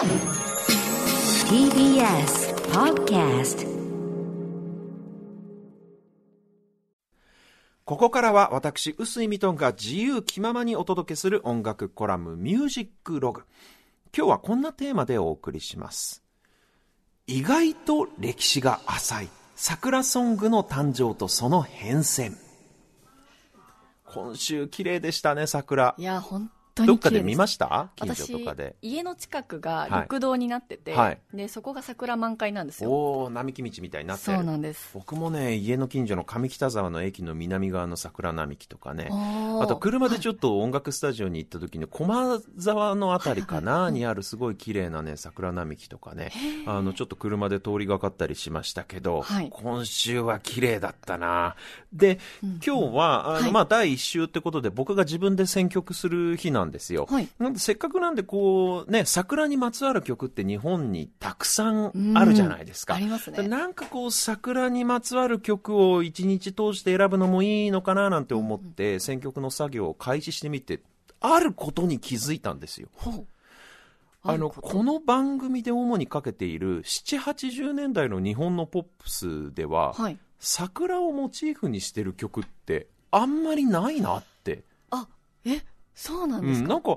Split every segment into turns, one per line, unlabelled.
TBS Podcast
ここからは私、臼井ミトンが自由気ままにお届けする音楽コラムミュージックログ。今日はこんなテーマでお送りします。意外と歴史が浅い桜ソングの誕生とその変遷。今週綺麗でしたね、桜
い。や、本当
どっかで見ました？近所
私
とかで。
家の近くが
はい。
緑道になってて、
はい。
でそこが桜満開なんですよ。
おー、並木道みたいになってる。
そうなんです。
僕もね、家の近所の上北沢の駅の南側の桜並木とかね。
あ
あと車でちょっと音楽スタジオに行った時に駒沢のあたりかないにあるすごい綺麗なね桜並木とかね。あのちょっと車で通りがかったりしましたけど、
はい。
今週は綺麗だったな。で、今日はあの、
はい。
まあ、第1週ってことで僕が自分で選曲する日なんですよ、
はい。
なんでせっかくなんでこうね桜にまつわる曲って日本にたくさんあるじゃないですか、
うんありますね。
なんかこう桜にまつわる曲を一日通して選ぶのもいいのかななんて思って選曲の作業を開始してみてあることに気づいたんですよ。あのこの番組で主にかけている780年代の日本のポップスでは、
はい。
桜をモチーフにしてる曲ってあんまりないなって、
あえそうなん
うん、
ですか、
なんか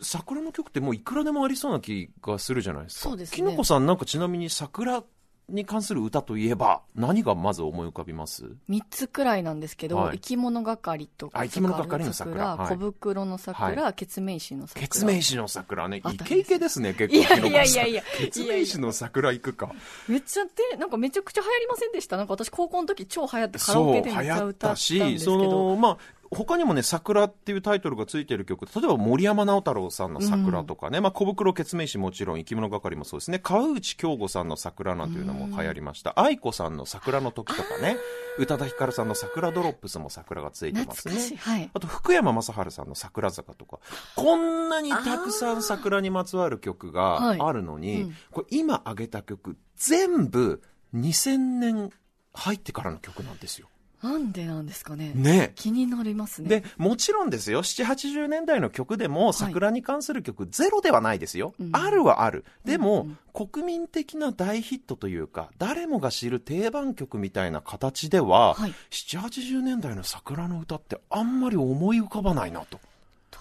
桜の曲ってもういくらでもありそうな気がするじゃないですか。
そうですね。
きのこさんなんかちなみに桜に関する歌といえば何がまず思い浮かびます
？3つくらいなんですけど、
はい。
生き物係とか
あ生き物係の桜。はい。
小袋の桜、
は
ケツメイシの桜。
ケツメイシの桜ね。イケイケですね結構
いやいやいやいや。
ケツメイシの桜行くか。
めっちゃでなんかめちゃくちゃ流行りませんでした？なんか私高校の時超流行ってカラオケでめっちゃ歌ったんですけ
そう流行ったしそ
ど
のまあ他にもね、桜っていうタイトルがついてる曲、例えば森山直太朗さんの桜とかね、まあ小袋ケツメイシもちろん生き物係もそうですね、川内京吾さんの桜なんていうのも流行りました。愛子さんの桜の時とかね、宇多田ヒカルさんの桜ドロップスも桜がついてますね。
はい。
あと福山雅治さんの桜坂とか、こんなにたくさん桜にまつわる曲があるのに、
はいうん。
これ今挙げた曲全部2000年入ってからの曲なんですよ。
なんでなんですかね
ね。
気になりますね
で、もちろんですよ、7、80年代の曲でも桜に関する曲ゼロではないですよ。
うん
あるはある。でも、
うん
国民的な大ヒットというか、誰もが知る定番曲みたいな形では、
はい
7、80年代の桜の歌ってあんまり思い浮かばないなと。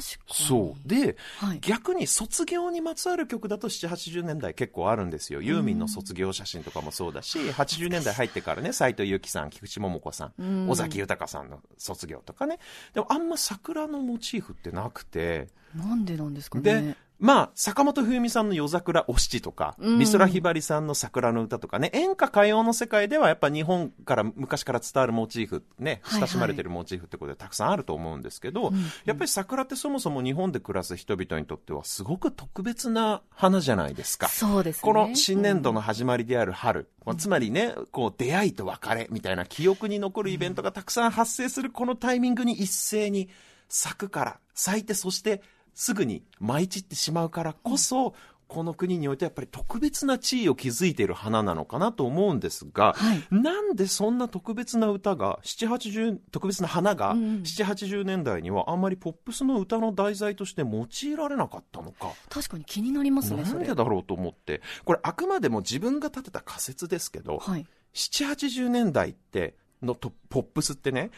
そう。で、
はい。
逆に卒業にまつわる曲だと7、80年代結構あるんですよ。ユーミンの卒業写真とかもそうだし、80年代入ってからね、斎藤由貴さん、菊池桃子さん、
うん。
尾崎豊さんの卒業とかね。でもあんま桜のモチーフってなくて、
なんでなんですか
で
ね、
まあ、坂本冬美さんの夜桜お七とか、
うん。
美空ひばりさんの桜の歌とかね、演歌歌謡の世界ではやっぱ日本から昔から伝わるモチーフ、ね、
はいはい。
親しまれてるモチーフってことでたくさんあると思うんですけど、やっぱり桜ってそもそも日本で暮らす人々にとってはすごく特別な花じゃないですか。
そうですね。
この新年度の始まりである春、まあつまりね、こう出会いと別れみたいな記憶に残るイベントがたくさん発生するこのタイミングに一斉に咲くから、咲いてそしてすぐに舞い散ってしまうからこそ、この国においてやっぱり特別な地位を築いている花なのかなと思うんですが、
はい
なんでそんな特別な歌が、7、80、特別な花が、
うんうん
7、80年代にはあんまりポップスの歌の題材として用いられなかったのか。
確かに気になりますね
なんでだろうと思って。これあくまでも自分が立てた仮説ですけど、
はい
7、80年代って、のとポップスってね、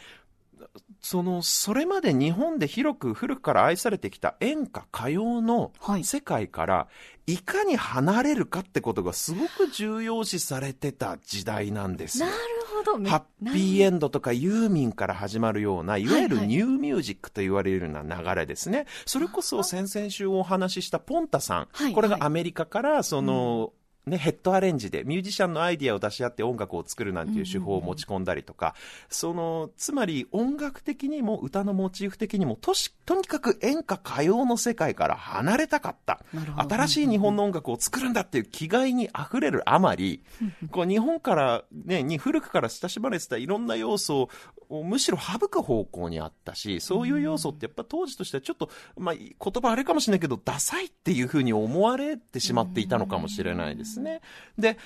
その、それまで日本で広く古くから愛されてきた演歌歌謡の
はい。
世界から、いかに離れるかってことがすごく重要視されてた時代なんですよ。
なるほど。め
ハッピーエ
ン
ンドとかユーミンから始まるような、いわゆる
はいはい。
ニューミュージックと言われるような流れですね。それこそ先々週お話ししたポンタさん。
はい
これがアメリカから、その、ね、ヘッドアレンジでミュージシャンのアイディアを出し合って音楽を作るなんていう手法を持ち込んだりとか、その、つまり音楽的にも歌のモチーフ的にも、とし、とにかく演歌歌謡の世界から離れたかった。新しい日本の音楽を作るんだっていう気概に溢れるあまり、こう日本からね、に古くから親しまれてたいろんな要素をむしろ省く方向にあったし、そういう要素ってやっぱ当時としてはちょっと、まあ言葉あれかもしれないけど、ダサいっていうふうに思われてしまっていたのかもしれないですね。で、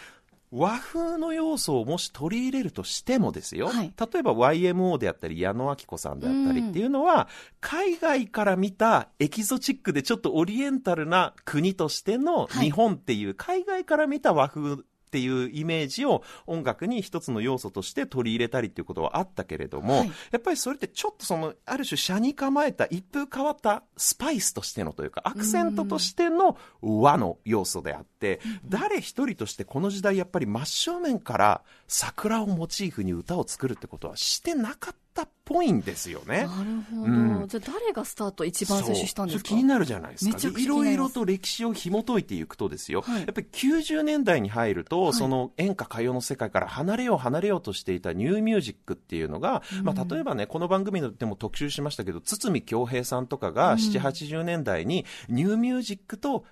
和風の要素をもし取り入れるとしてもですよ、
はい。
例えば YMO であったり矢野明子さんであったりっていうのは、海外から見たエキゾチックでちょっとオリエンタルな国としての
はい。
日本っていう、海外から見た和風っていうイメージを音楽に一つの要素として取り入れたりっていうことはあったけれども、
はい。
やっぱりそれってちょっとその、ある種、車に構えた一風変わったスパイスとしてのというか、アクセントとしての和の要素であって、誰一人としてこの時代やっぱり真正面から桜をモチーフに歌を作るってことはしてなかったっぽいんですよね。
なるほど、
うん。
じゃあ誰がスタート一番最初したんですか？
気になるじゃないですか。いろいろと歴史を紐解いていくとですよ、
はい。
やっぱり90年代に入ると、
い。
その演歌歌謡の世界から離れよう離れようとしていたニューミュージックっていうのが、まあ例えばね、この番組でも特集しましたけど、堤恭平さんとかが7、80年代にニューミュージックと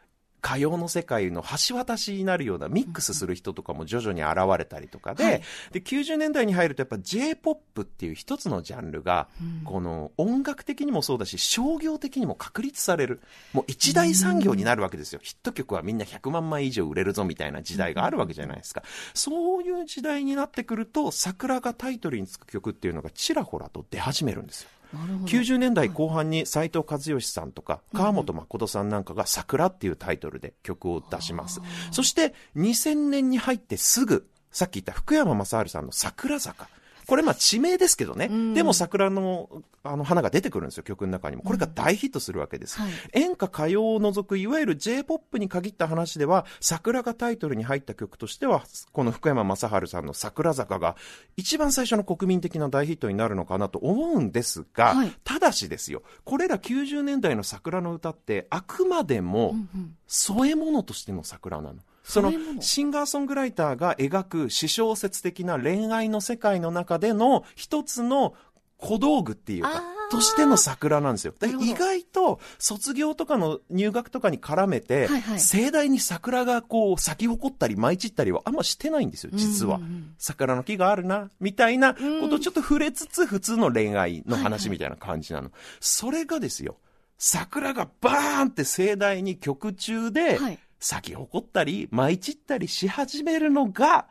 歌謡の世界の橋渡しになるようなミックスする人とかも徐々に現れたりとかで、
はい
で、90年代に入るとやっぱ J-POP っていう一つのジャンルが、この音楽的にもそうだし、商業的にも確立される。もう一大産業になるわけですよ。ヒット曲はみんな100万枚以上売れるぞみたいな時代があるわけじゃないですか。そういう時代になってくると、桜がタイトルにつく曲っていうのがちらほらと出始めるんですよ。
なるほど。
90年代後半に斎藤和義さんとか川本誠さんなんかが「桜」っていうタイトルで曲を出します。そして2000年に入ってすぐさっき言った福山雅治さんの「桜坂」これまあ地名ですけどね、
ん。
でも桜のあの花が出てくるんですよ曲の中にも。これが大ヒットするわけです、
はい。
演歌歌謡を除くいわゆる J-POP に限った話では桜がタイトルに入った曲としてはこの福山雅治さんの「桜坂」が一番最初の国民的な大ヒットになるのかなと思うんですが、
はい。
ただしですよこれら90年代の桜の歌ってあくまでも
うんうん。
添え物としての桜なの。その
添え物
シンガーソングライターが描く私小説的な恋愛の世界の中での一つの小道具っていうかとしての桜なんですよ。意外と卒業とかの入学とかに絡めて、
はいはい。
盛大に桜がこう咲き誇ったり舞い散ったりはあんましてないんですよ、実は。
うんうん。うん
桜の木があるな、みたいなことをちょっと触れつつ、普通の恋愛の話みたいな感じなの。それがですよ、桜がバーンって盛大に曲中で
はい
咲き誇ったり舞い散ったりし始めるのが、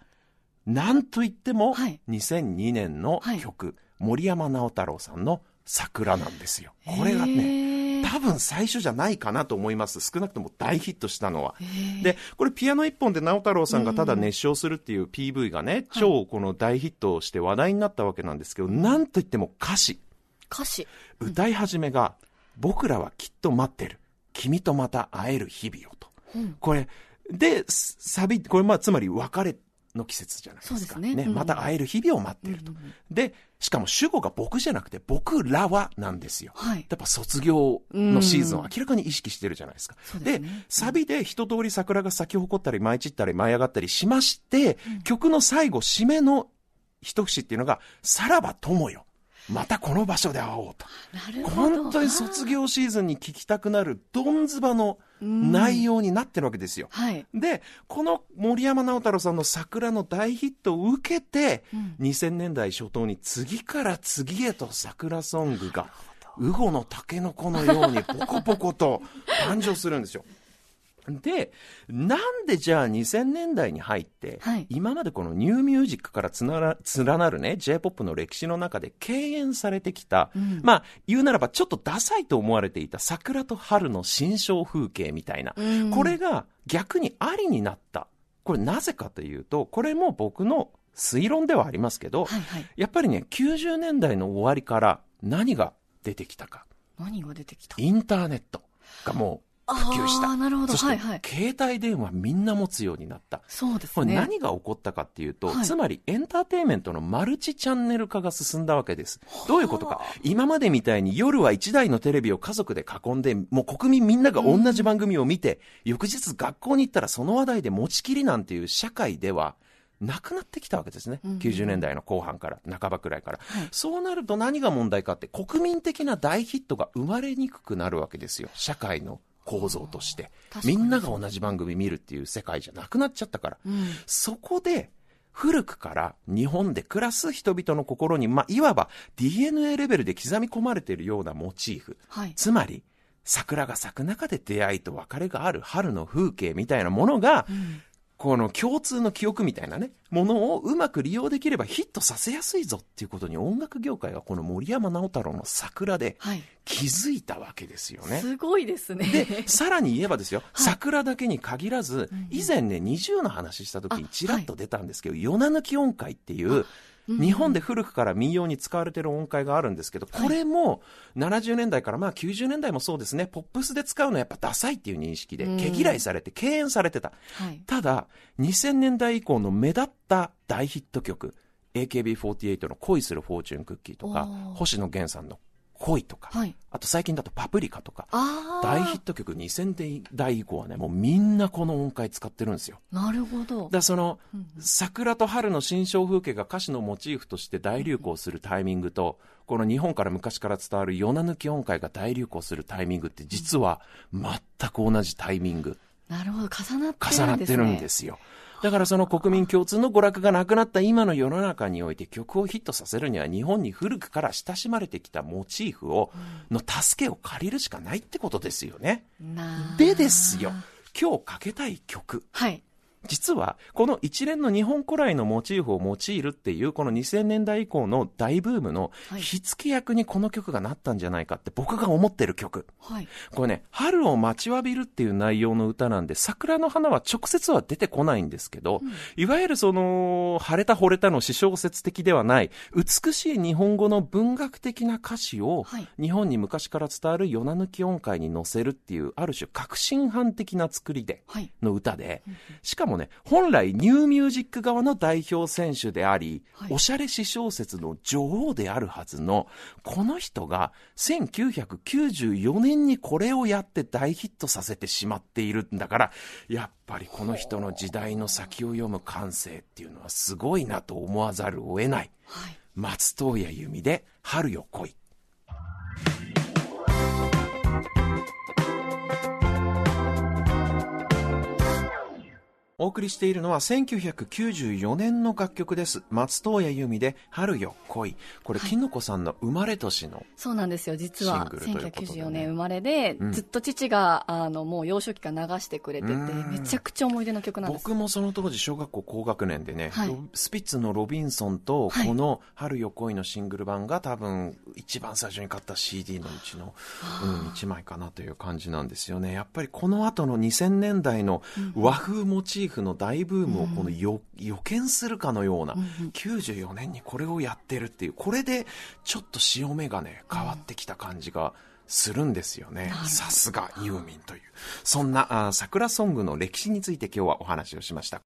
なんといっても
はい
2002年の曲、森山直太朗さんの桜なんですよ。これがね、
ね
多分最初じゃないかなと思います。少なくとも大ヒットしたのは。
ー
で、これピアノ一本で直太朗さんがただ熱唱するっていう PV がね、超この大ヒットして話題になったわけなんですけど、なんといっても歌詞、
歌詞
歌い始めが、僕らはきっと待ってる。君とまた会える日々をと。
うん
これ、で、すサビ、これまあつまり別れの季節じゃないですか。
そうですねうん
また会える日々を待ってると。で、しかも主語が僕じゃなくて僕らはなんですよ。
はい
やっぱ卒業のシーズンを明らかに意識してるじゃないですか。
そう
で
ですね
サビで一通り桜が咲き誇ったり舞い散ったり舞い上がったりしまして、曲の最後、締めの一節っていうのが、さらば友よ。またこの場所で会おうと。
なるほど
本当に卒業シーズンに聴きたくなるどんずばの内容になってるわけですよ。
はい
で、この森山直太朗さんの桜の大ヒットを受けて、
うん
2000年代初頭に次から次へと桜ソングが、ウゴのタケノコのようにポコポコと誕生するんですよ。で、なんでじゃあ2000年代に入って、
はい。
今までこのニューミュージックからつなら連なるね、J-POP の歴史の中で敬遠されてきた、
うん。
まあ言うならばちょっとダサいと思われていた桜と春の新象風景みたいな、
うん。
これが逆にありになった。これなぜかというと、これも僕の推論ではありますけど、
はいはい。
やっぱりね、90年代の終わりから何が出てきたか。
何が出てきた？
インターネットがもう普及した。
なるほど
そして、
はいはい
携帯電話みんな持つようになった。
そうですね
これ何が起こったかっていうと、
はい
つまりエンターテインメントのマルチチャンネル化が進んだわけです。どういうことか。今までみたいに夜は一台のテレビを家族で囲んで、もう国民みんなが同じ番組を見て、翌日学校に行ったらその話題で持ちきりなんていう社会では、なくなってきたわけですね。
うん
90年代の後半から、半ばくらいから。
はい
そうなると何が問題かって、国民的な大ヒットが生まれにくくなるわけですよ。社会の構造として。みんなが同じ番組見るっていう世界じゃなくなっちゃったから。
うん
そこで、古くから日本で暮らす人々の心に、まあ、いわば DNA レベルで刻み込まれているようなモチーフ。
はい
つまり、桜が咲く中で出会いと別れがある春の風景みたいなものが、この共通の記憶みたいなね、ものをうまく利用できればヒットさせやすいぞっていうことに音楽業界がこの森山直太朗の桜で
はい。
気づいたわけですよね。
すごいですね。
で、さらに言えばですよ、
はい
桜だけに限らず、以前ね、20の話した時にちらっと出たんですけど、ヨナ抜き音階っていう、日本で古くから民謡に使われてる音階があるんですけど、これも70年代からまあ90年代もそうですね、ポップスで使うのはやっぱダサいっていう認識で、
うん。
毛嫌いされて敬遠されてた。
はい。
ただ、2000年代以降の目立った大ヒット曲、AKB48 の恋するフォーチュンクッキーとか星野源さんの恋とか、
はい。
あと最近だとパプリカとか。大ヒット曲2000年代以降はね、もうみんなこの音階使ってるんですよ。
なるほど
だか。らその、
うん
桜と春の新象風景が歌詞のモチーフとして大流行するタイミングと、この日本から昔から伝わるヨナ抜き音階が大流行するタイミングって実は全く同じタイミング、
なるほど。重なってるんですね。
重なってるんですよ。だからその国民共通の娯楽がなくなった今の世の中において曲をヒットさせるには日本に古くから親しまれてきたモチーフを、の助けを借りるしかないってことですよね。
な
でですよ、今日かけたい曲。
はい。
実は、この一連の日本古来のモチーフを用いるっていう、この2000年代以降の大ブームの
はい
火付け役にこの曲がなったんじゃないかって僕が思ってる曲。
はい。
これね、春を待ちわびるっていう内容の歌なんで、桜の花は直接は出てこないんですけど、いわゆるその、晴れた惚れたの詩小説的ではない、美しい日本語の文学的な歌詞を、
はい
日本に昔から伝わるヨナ抜き音階に乗せるっていう、ある種革新犯的な作りで、
はい。
の歌で、しかもね、本来ニューミュージック側の代表選手であり、
はい
おしゃれ詩小説の女王であるはずの、この人が1994年にこれをやって大ヒットさせてしまっているんだから、やっぱりこの人の時代の先を読む感性っていうのはすごいなと思わざるを得ない。
はい。
松任谷由実で春よ来い。お送りしているのは1994年の楽曲です。松任谷由実で春よ来い。これ、
はい
きのこさんの生まれ年の。
そうなんですよ。実は
シングルということでね
1994年生まれで、
うん
ずっと父が、あの、もう幼少期から流してくれてて、
うん
めちゃくちゃ思い出の曲なんです。
僕もその当時小学校高学年でね、
はい
ロスピッツのロビンソンと
はい
この春よ来いのシングル版が多分一番最初に買った CD のうちの、うん、1枚かなという感じなんですよね。やっぱりこの後の2000年代の和風モチーフの大ブームをこの予予見するかのような、94年にこれをやってるっていう、これでちょっと潮目がね、変わってきた感じがするんですよね。さすがユーミンという。そんなあー桜ソングの歴史について今日はお話をしました。